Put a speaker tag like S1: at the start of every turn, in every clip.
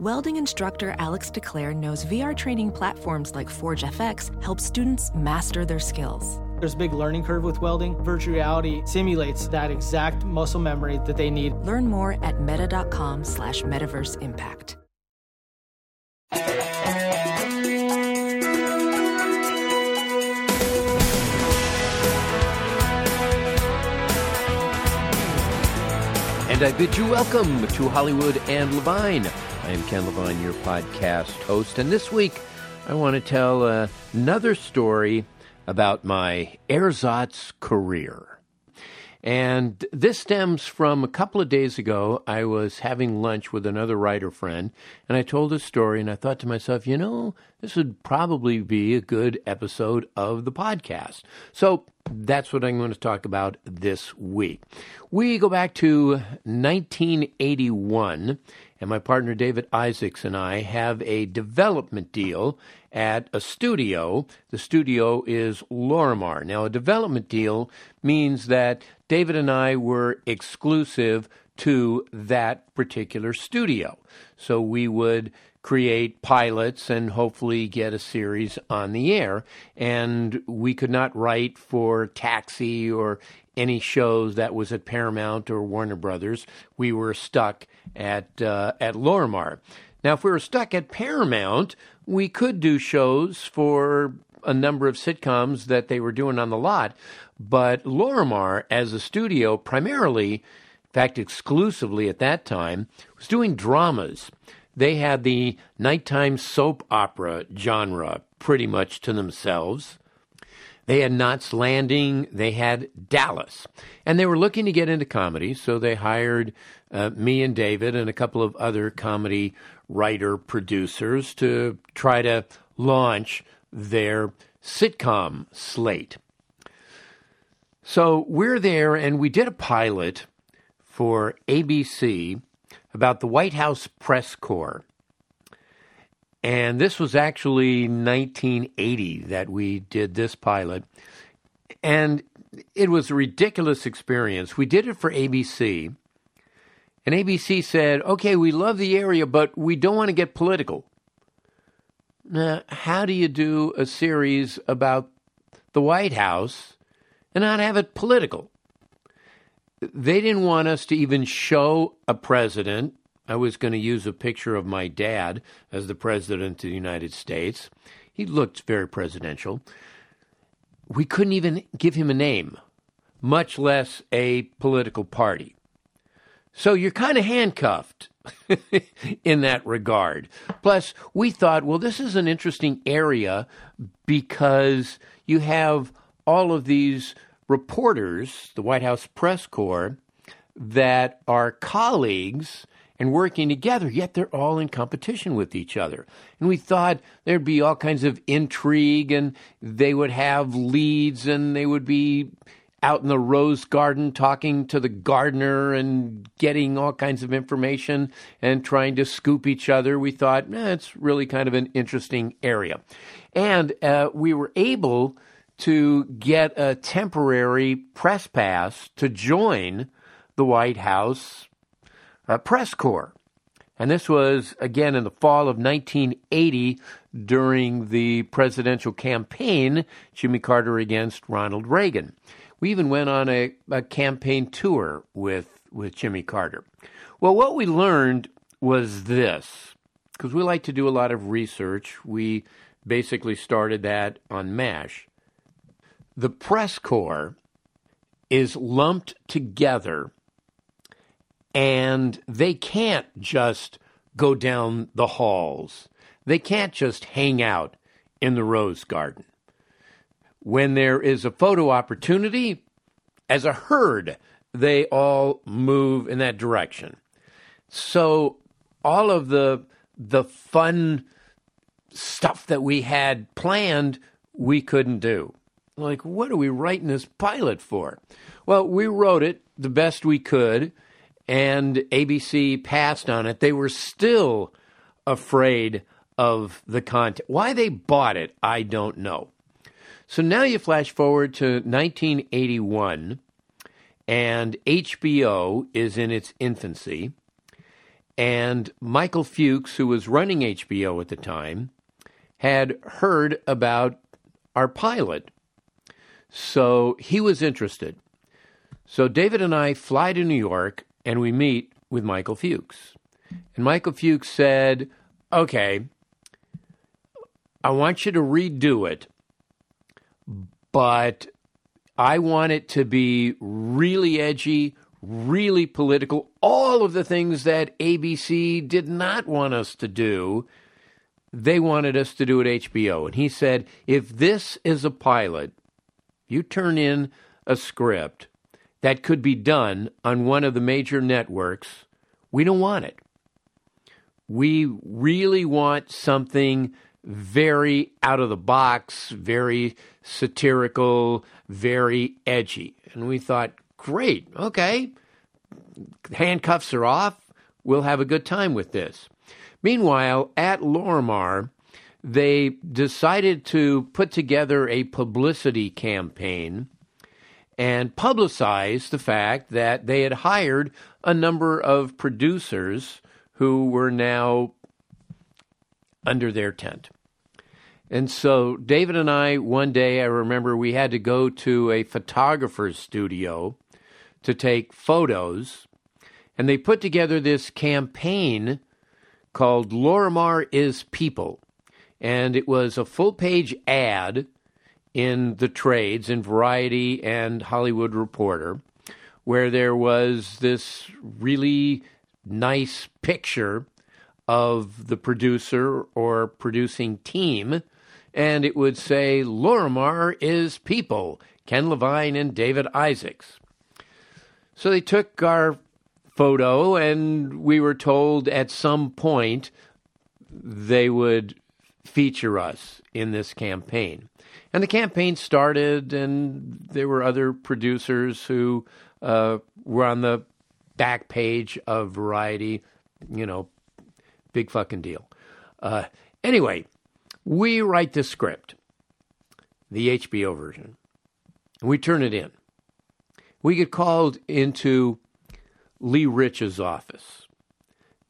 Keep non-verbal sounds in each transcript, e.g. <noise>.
S1: Welding instructor Alex DeClaire knows VR training platforms like Forge FX help students master their skills.
S2: There's a big learning curve with welding. Virtual reality simulates that exact muscle memory that they need.
S1: Learn more at meta.com slash metaverse impact.
S3: And I bid you welcome to Hollywood and Levine. I am Ken Levine, your podcast host. And this week, I want to tell uh, another story about my ersatz career. And this stems from a couple of days ago. I was having lunch with another writer friend, and I told this story, and I thought to myself, you know, this would probably be a good episode of the podcast. So that's what I'm going to talk about this week. We go back to 1981, and my partner David Isaacs and I have a development deal at a studio. The studio is Lorimar. Now, a development deal means that David and I were exclusive to that particular studio. So we would create pilots and hopefully get a series on the air. And we could not write for Taxi or any shows that was at Paramount or Warner Brothers. We were stuck at uh, at Lorimar. Now, if we were stuck at Paramount, we could do shows for a number of sitcoms that they were doing on the lot, but Lorimar, as a studio, primarily, in fact, exclusively at that time, was doing dramas. They had the nighttime soap opera genre pretty much to themselves. They had Knots Landing, they had Dallas. And they were looking to get into comedy, so they hired uh, me and David and a couple of other comedy writer producers to try to launch their sitcom slate. So we're there, and we did a pilot for ABC about the White House press corps. And this was actually 1980 that we did this pilot. And it was a ridiculous experience. We did it for ABC. And ABC said, okay, we love the area, but we don't want to get political. Now, how do you do a series about the White House and not have it political? They didn't want us to even show a president. I was going to use a picture of my dad as the president of the United States. He looked very presidential. We couldn't even give him a name, much less a political party. So you're kind of handcuffed <laughs> in that regard. Plus, we thought, well, this is an interesting area because you have all of these reporters, the White House press corps, that are colleagues and working together, yet they're all in competition with each other. And we thought there'd be all kinds of intrigue and they would have leads and they would be out in the rose garden talking to the gardener and getting all kinds of information and trying to scoop each other. We thought eh, it's really kind of an interesting area. And uh, we were able to get a temporary press pass to join the White House uh, press corps. And this was, again, in the fall of 1980 during the presidential campaign, Jimmy Carter against Ronald Reagan. We even went on a, a campaign tour with, with Jimmy Carter. Well, what we learned was this because we like to do a lot of research. We basically started that on MASH. The press corps is lumped together and they can't just go down the halls. They can't just hang out in the rose garden. When there is a photo opportunity, as a herd, they all move in that direction. So all of the the fun stuff that we had planned, we couldn't do. Like, what are we writing this pilot for? Well, we wrote it the best we could, and ABC passed on it. They were still afraid of the content. Why they bought it, I don't know. So now you flash forward to 1981, and HBO is in its infancy. And Michael Fuchs, who was running HBO at the time, had heard about our pilot. So he was interested. So David and I fly to New York and we meet with Michael Fuchs. And Michael Fuchs said, Okay, I want you to redo it, but I want it to be really edgy, really political, all of the things that ABC did not want us to do. They wanted us to do at HBO. And he said, if this is a pilot, you turn in a script that could be done on one of the major networks, we don't want it. We really want something very out of the box, very satirical, very edgy. And we thought, great, okay, handcuffs are off. We'll have a good time with this. Meanwhile, at Lorimar, they decided to put together a publicity campaign and publicized the fact that they had hired a number of producers who were now under their tent. And so David and I, one day, I remember we had to go to a photographer's studio to take photos. And they put together this campaign called Lorimar is People. And it was a full page ad in the trades, in Variety and Hollywood Reporter, where there was this really nice picture of the producer or producing team, and it would say, Lorimar is people, Ken Levine and David Isaacs. So they took our photo, and we were told at some point they would feature us in this campaign. And the campaign started, and there were other producers who uh, were on the back page of Variety, you know, big fucking deal. Uh, anyway, we write the script, the HBO version, and we turn it in. We get called into Lee Rich's office.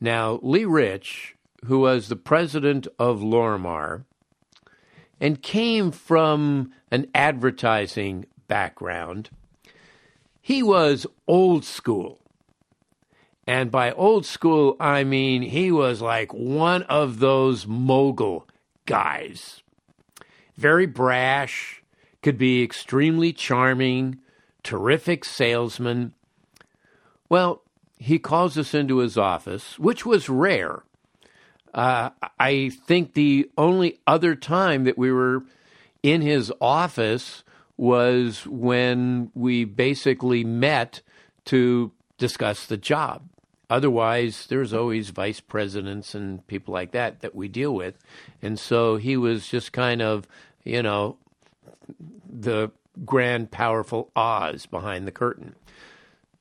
S3: Now, Lee Rich, who was the president of Lorimar, and came from an advertising background. He was old school. And by old school, I mean he was like one of those mogul guys. Very brash, could be extremely charming, terrific salesman. Well, he calls us into his office, which was rare uh, I think the only other time that we were in his office was when we basically met to discuss the job. Otherwise, there's always vice presidents and people like that that we deal with. And so he was just kind of, you know, the grand, powerful Oz behind the curtain.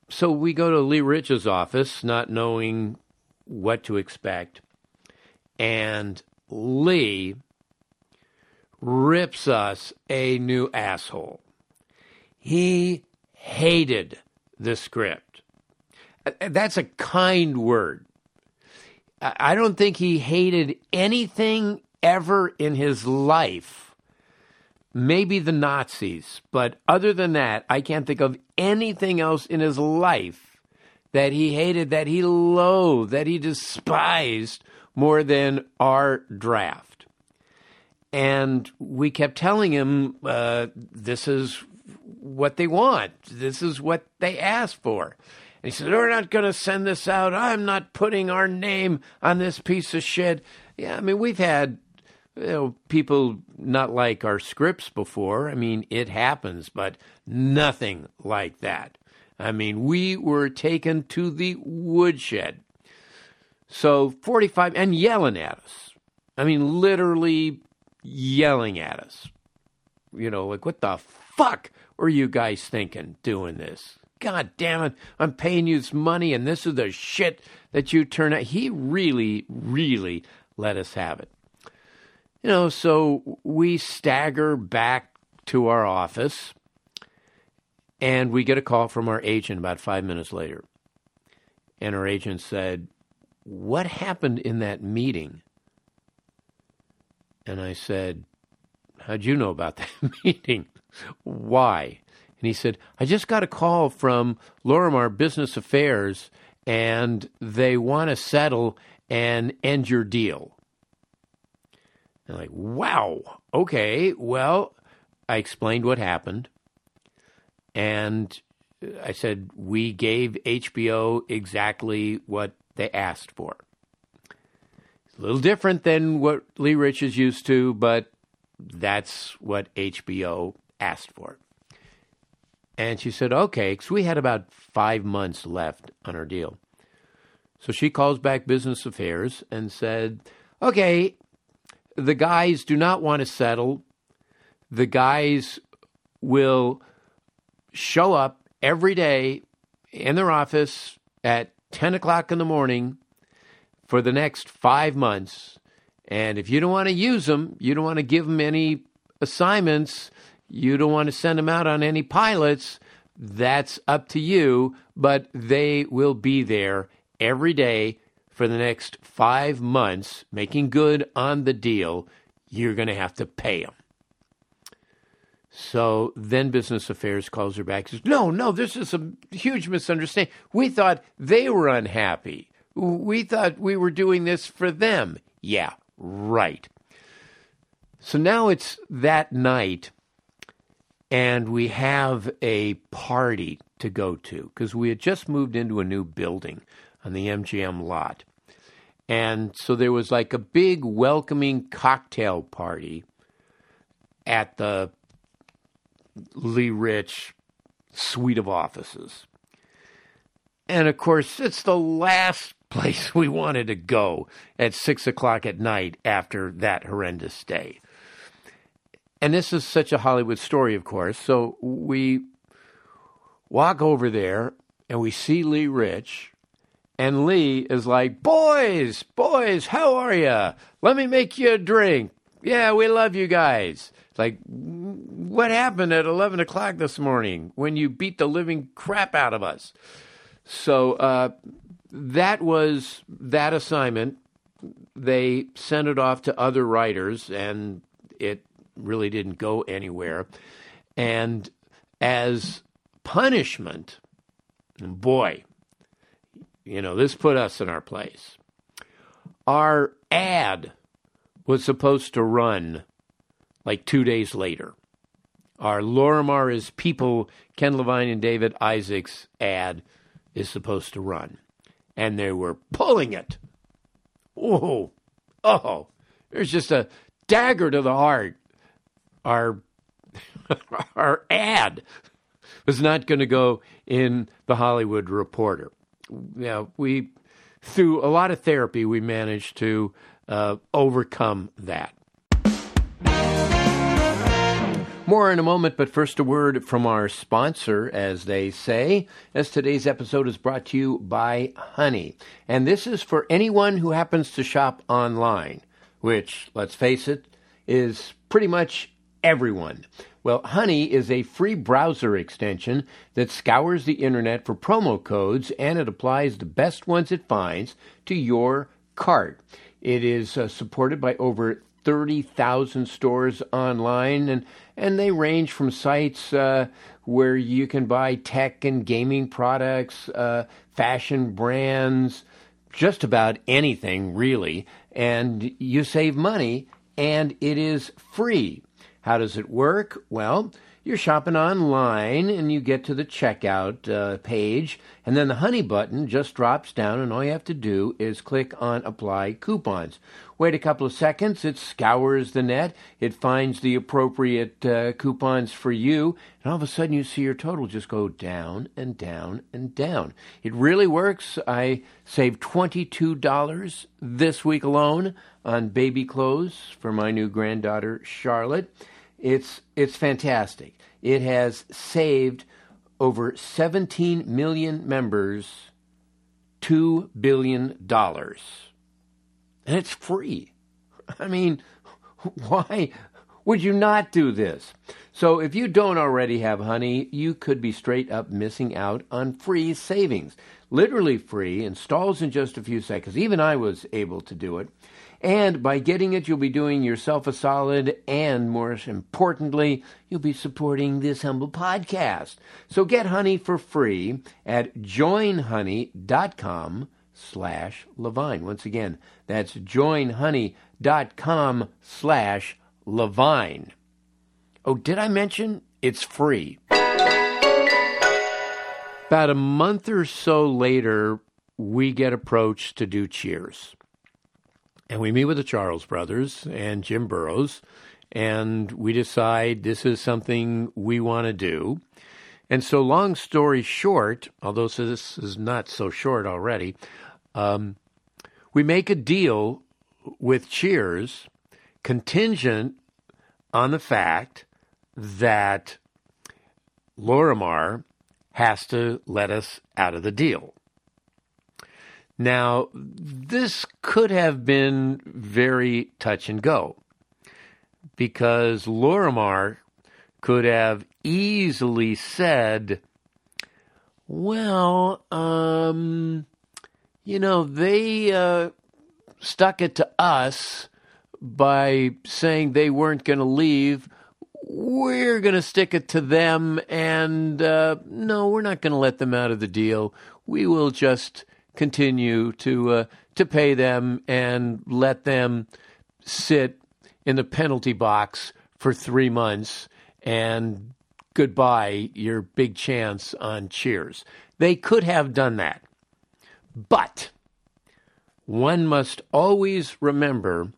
S3: So we go to Lee Rich's office, not knowing what to expect and Lee rips us a new asshole. He hated the script. Uh, that's a kind word. I don't think he hated anything ever in his life. Maybe the Nazis, but other than that, I can't think of anything else in his life that he hated, that he loathed, that he despised more than our draft. And we kept telling him, uh, this is what they want. This is what they asked for. And he said, We're not going to send this out. I'm not putting our name on this piece of shit. Yeah, I mean, we've had you know, people not like our scripts before. I mean, it happens, but nothing like that. I mean, we were taken to the woodshed. So 45 and yelling at us. I mean, literally yelling at us. You know, like, what the fuck were you guys thinking doing this? God damn it, I'm paying you this money and this is the shit that you turn out. He really, really let us have it. You know, so we stagger back to our office and we get a call from our agent about five minutes later. And our agent said, What happened in that meeting? And I said, How'd you know about <laughs> that meeting? Why? And he said, I just got a call from Lorimar Business Affairs and they want to settle and end your deal. And I'm like, wow, okay, well, I explained what happened. And I said, we gave HBO exactly what they asked for. It's a little different than what Lee Rich is used to, but that's what HBO asked for. And she said, okay, because we had about five months left on our deal. So she calls back business affairs and said, okay, the guys do not want to settle. The guys will show up every day in their office at 10 o'clock in the morning for the next five months. And if you don't want to use them, you don't want to give them any assignments, you don't want to send them out on any pilots, that's up to you, but they will be there every day for the next five months, making good on the deal. You're going to have to pay them. So then Business Affairs calls her back says, No, no, this is a huge misunderstanding. We thought they were unhappy. We thought we were doing this for them. Yeah, right. So now it's that night and we have a party to go to because we had just moved into a new building on the MGM lot. And so there was like a big welcoming cocktail party at the Rich suite of offices. And of course, it's the last <laughs> place we wanted to go at six o'clock at night after that horrendous day. And this is such a Hollywood story, of course. So we walk over there and we see Lee Rich. And Lee is like, Boys, boys, how are you? Let me make you a drink. Yeah, we love you guys. It's like, what happened at 11 o'clock this morning when you beat the living crap out of us? So uh, that was that assignment. They sent it off to other writers, and it really didn't go anywhere. And as punishment, boy, you know, this put us in our place. Our ad was supposed to run like two days later. Our Lorimar is People, Ken Levine and David Isaacs ad is supposed to run. And they were pulling it. Oh, oh, there's just a dagger to the heart our <laughs> our ad was not going to go in the Hollywood Reporter. Now we, through a lot of therapy, we managed to uh, overcome that. More in a moment, but first a word from our sponsor, as they say, as today's episode is brought to you by Honey. And this is for anyone who happens to shop online, which, let's face it, is pretty much everyone. Well, Honey is a free browser extension that scours the internet for promo codes and it applies the best ones it finds to your cart. It is uh, supported by over 30,000 stores online, and, and they range from sites uh, where you can buy tech and gaming products, uh, fashion brands, just about anything, really. And you save money, and it is free. How does it work? Well, you're shopping online and you get to the checkout uh, page, and then the honey button just drops down, and all you have to do is click on apply coupons. Wait a couple of seconds, it scours the net, it finds the appropriate uh, coupons for you, and all of a sudden you see your total just go down and down and down. It really works. I saved $22 this week alone on baby clothes for my new granddaughter, Charlotte. It's, it's fantastic. It has saved over 17 million members $2 billion. And it's free. I mean, <laughs> why would you not do this? So, if you don't already have honey, you could be straight up missing out on free savings. Literally free, installs in just a few seconds. Even I was able to do it. And by getting it, you'll be doing yourself a solid, and more importantly, you'll be supporting this humble podcast. So get honey for free at joinhoney.com slash Levine. Once again, that's joinhoney.com slash Levine. Oh, did I mention it's free? About a month or so later, we get approached to do Cheers. And we meet with the Charles brothers and Jim Burrows, and we decide this is something we want to do. And so, long story short, although this is not so short already, um, we make a deal with Cheers contingent on the fact that Lorimar has to let us out of the deal. Now, this could have been very touch and go because Lorimar could have easily said, well, um, you know, they uh, stuck it to us by saying they weren't going to leave. We're going to stick it to them, and uh, no, we're not going to let them out of the deal. We will just continue to uh, to pay them and let them sit in the penalty box for three months and goodbye your big chance on cheers. They could have done that. But one must always remember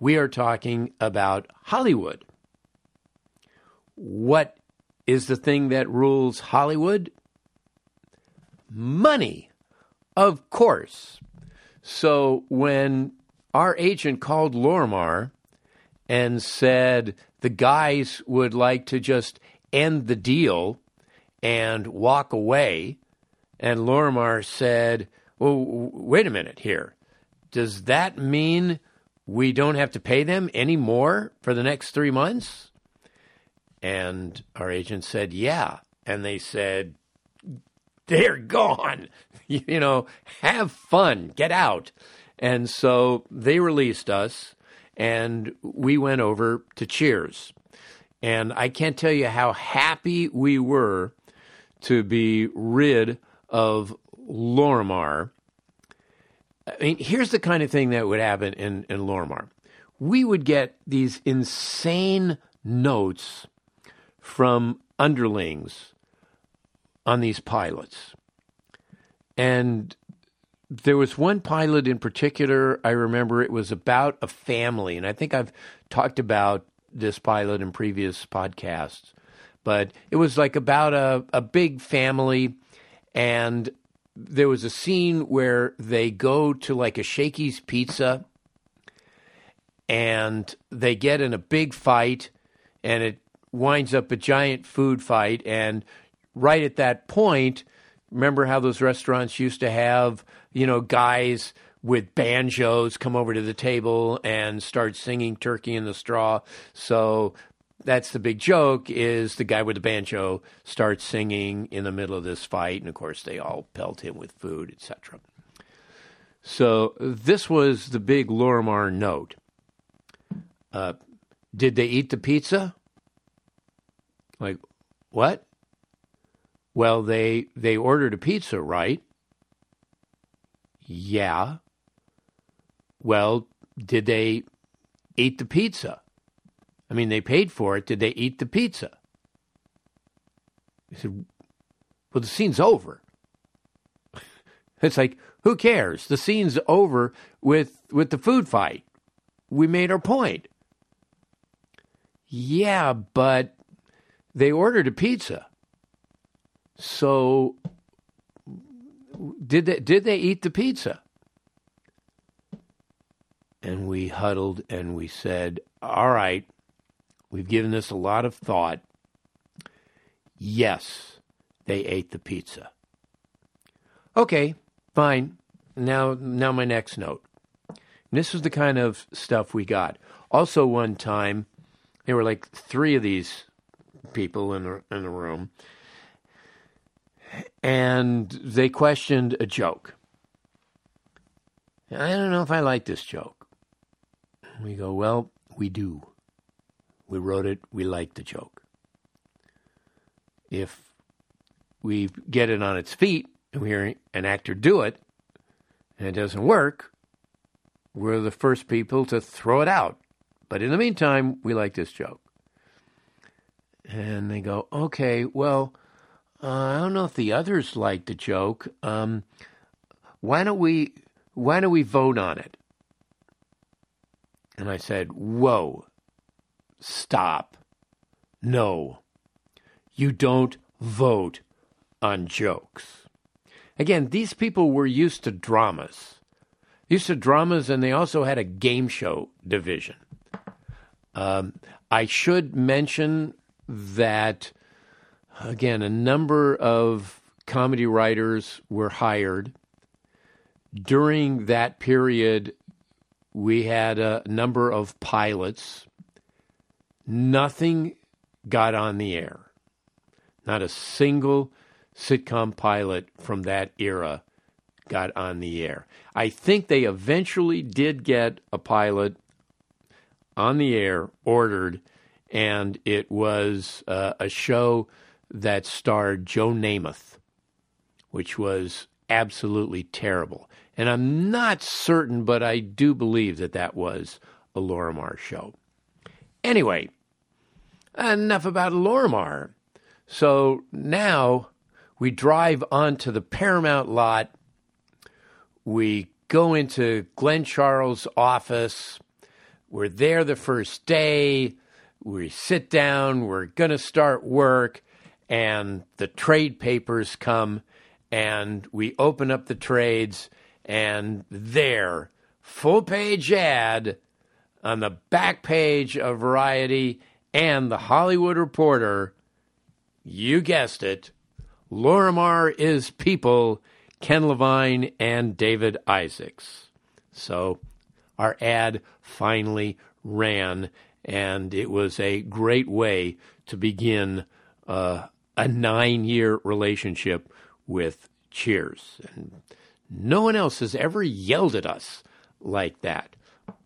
S3: we are talking about Hollywood. What is the thing that rules Hollywood? Money. Of course. So when our agent called Lorimar and said the guys would like to just end the deal and walk away, and Lorimar said, Well, wait a minute here. Does that mean we don't have to pay them any more for the next three months? And our agent said, Yeah. And they said, They're gone. <laughs> you know, have fun, get out. And so they released us, and we went over to Cheers. And I can't tell you how happy we were to be rid of Lorimar. I mean, here's the kind of thing that would happen in, in Lorimar. We would get these insane notes from underlings on these pilots. And there was one pilot in particular, I remember it was about a family. And I think I've talked about this pilot in previous podcasts. But it was like about a, a big family. And there was a scene where they go to like a Shakey's Pizza and they get in a big fight and it winds up a giant food fight. And right at that point, Remember how those restaurants used to have, you know, guys with banjos come over to the table and start singing Turkey in the Straw. So that's the big joke is the guy with the banjo starts singing in the middle of this fight and of course they all pelt him with food, etc. So this was the big Lorimar note. Uh, did they eat the pizza? Like, what? Well, they they ordered a pizza, right? Yeah. Well, did they eat the pizza? I mean, they paid for it. Did they eat the pizza? He said, Well, the scene's over. <laughs> it's like, who cares? The scene's over with, with the food fight. We made our point. Yeah, but they ordered a pizza. So did they did they eat the pizza? And we huddled and we said, "All right, we've given this a lot of thought. Yes, they ate the pizza." Okay, fine. Now now my next note. And this was the kind of stuff we got. Also one time there were like 3 of these people in the in the room and they questioned a joke. I don't know if I like this joke. We go, well, we do. We wrote it, we like the joke. If we get it on its feet and we hear an actor do it and it doesn't work, we're the first people to throw it out. But in the meantime, we like this joke. And they go, okay, well, uh, I don't know if the others like the joke. Um, why don't we why don't we vote on it? And I said, Whoa, stop. No, you don't vote on jokes. Again, these people were used to dramas. Used to dramas, and they also had a game show division. Um, I should mention that again, a number of comedy writers were hired. During that period, we had a number of pilots. Nothing got on the air. Not a single sitcom pilot from that era got on the air. I think they eventually did get a pilot on the air ordered, and it was uh, a show that starred Joe Namath, which was absolutely terrible. And I'm not certain, but I do believe that that was a Lorimar show. Anyway, enough about Lorimar. So now we drive onto the Paramount lot. We go into Glenn Charles' office. We're there the first day. We sit down. We're going to start work and the trade papers come and we open up the trades and there full page ad on the back page of variety and the hollywood reporter. You guessed it. Lorimar is people ken levine and david isaacs. So our ad finally ran and it was a great way to begin uh, a nine year relationship with Cheers. And no one else has ever yelled at us like that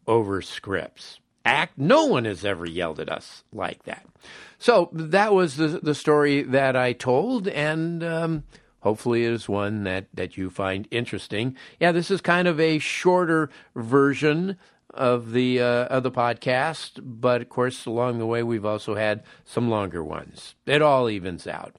S3: over scripts. Act, no one has ever yelled at us like that. So that was the, the story that I told, and um, hopefully it is one that, that you find interesting. Yeah, this is kind of a shorter version of the uh, of the podcast, but of course, along the way, we've also had some longer ones. It all evens out.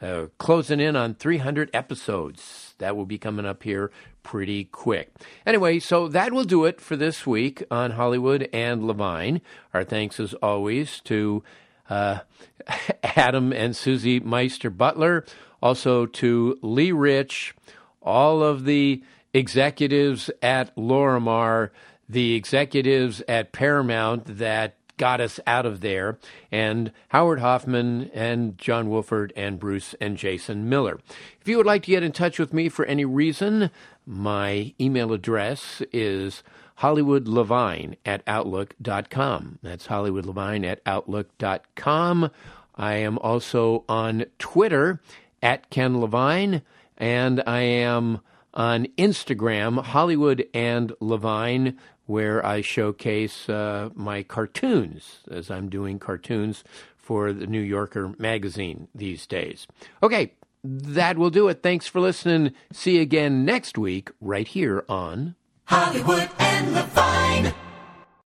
S3: Uh, closing in on 300 episodes. That will be coming up here pretty quick. Anyway, so that will do it for this week on Hollywood and Levine. Our thanks, as always, to uh, <laughs> Adam and Susie Meister Butler, also to Lee Rich, all of the executives at Lorimar the executives at Paramount that got us out of there, and Howard Hoffman and John Wolford and Bruce and Jason Miller. If you would like to get in touch with me for any reason, my email address is hollywoodlevine at outlook.com. That's hollywoodlevine at outlook.com. I am also on Twitter at Ken Levine, and I am on Instagram, Hollywood and Levine, where I showcase uh, my cartoons as I'm doing cartoons for the New Yorker magazine these days. Okay, that will do it. Thanks for listening. See you again next week, right here on
S4: Hollywood and Levine.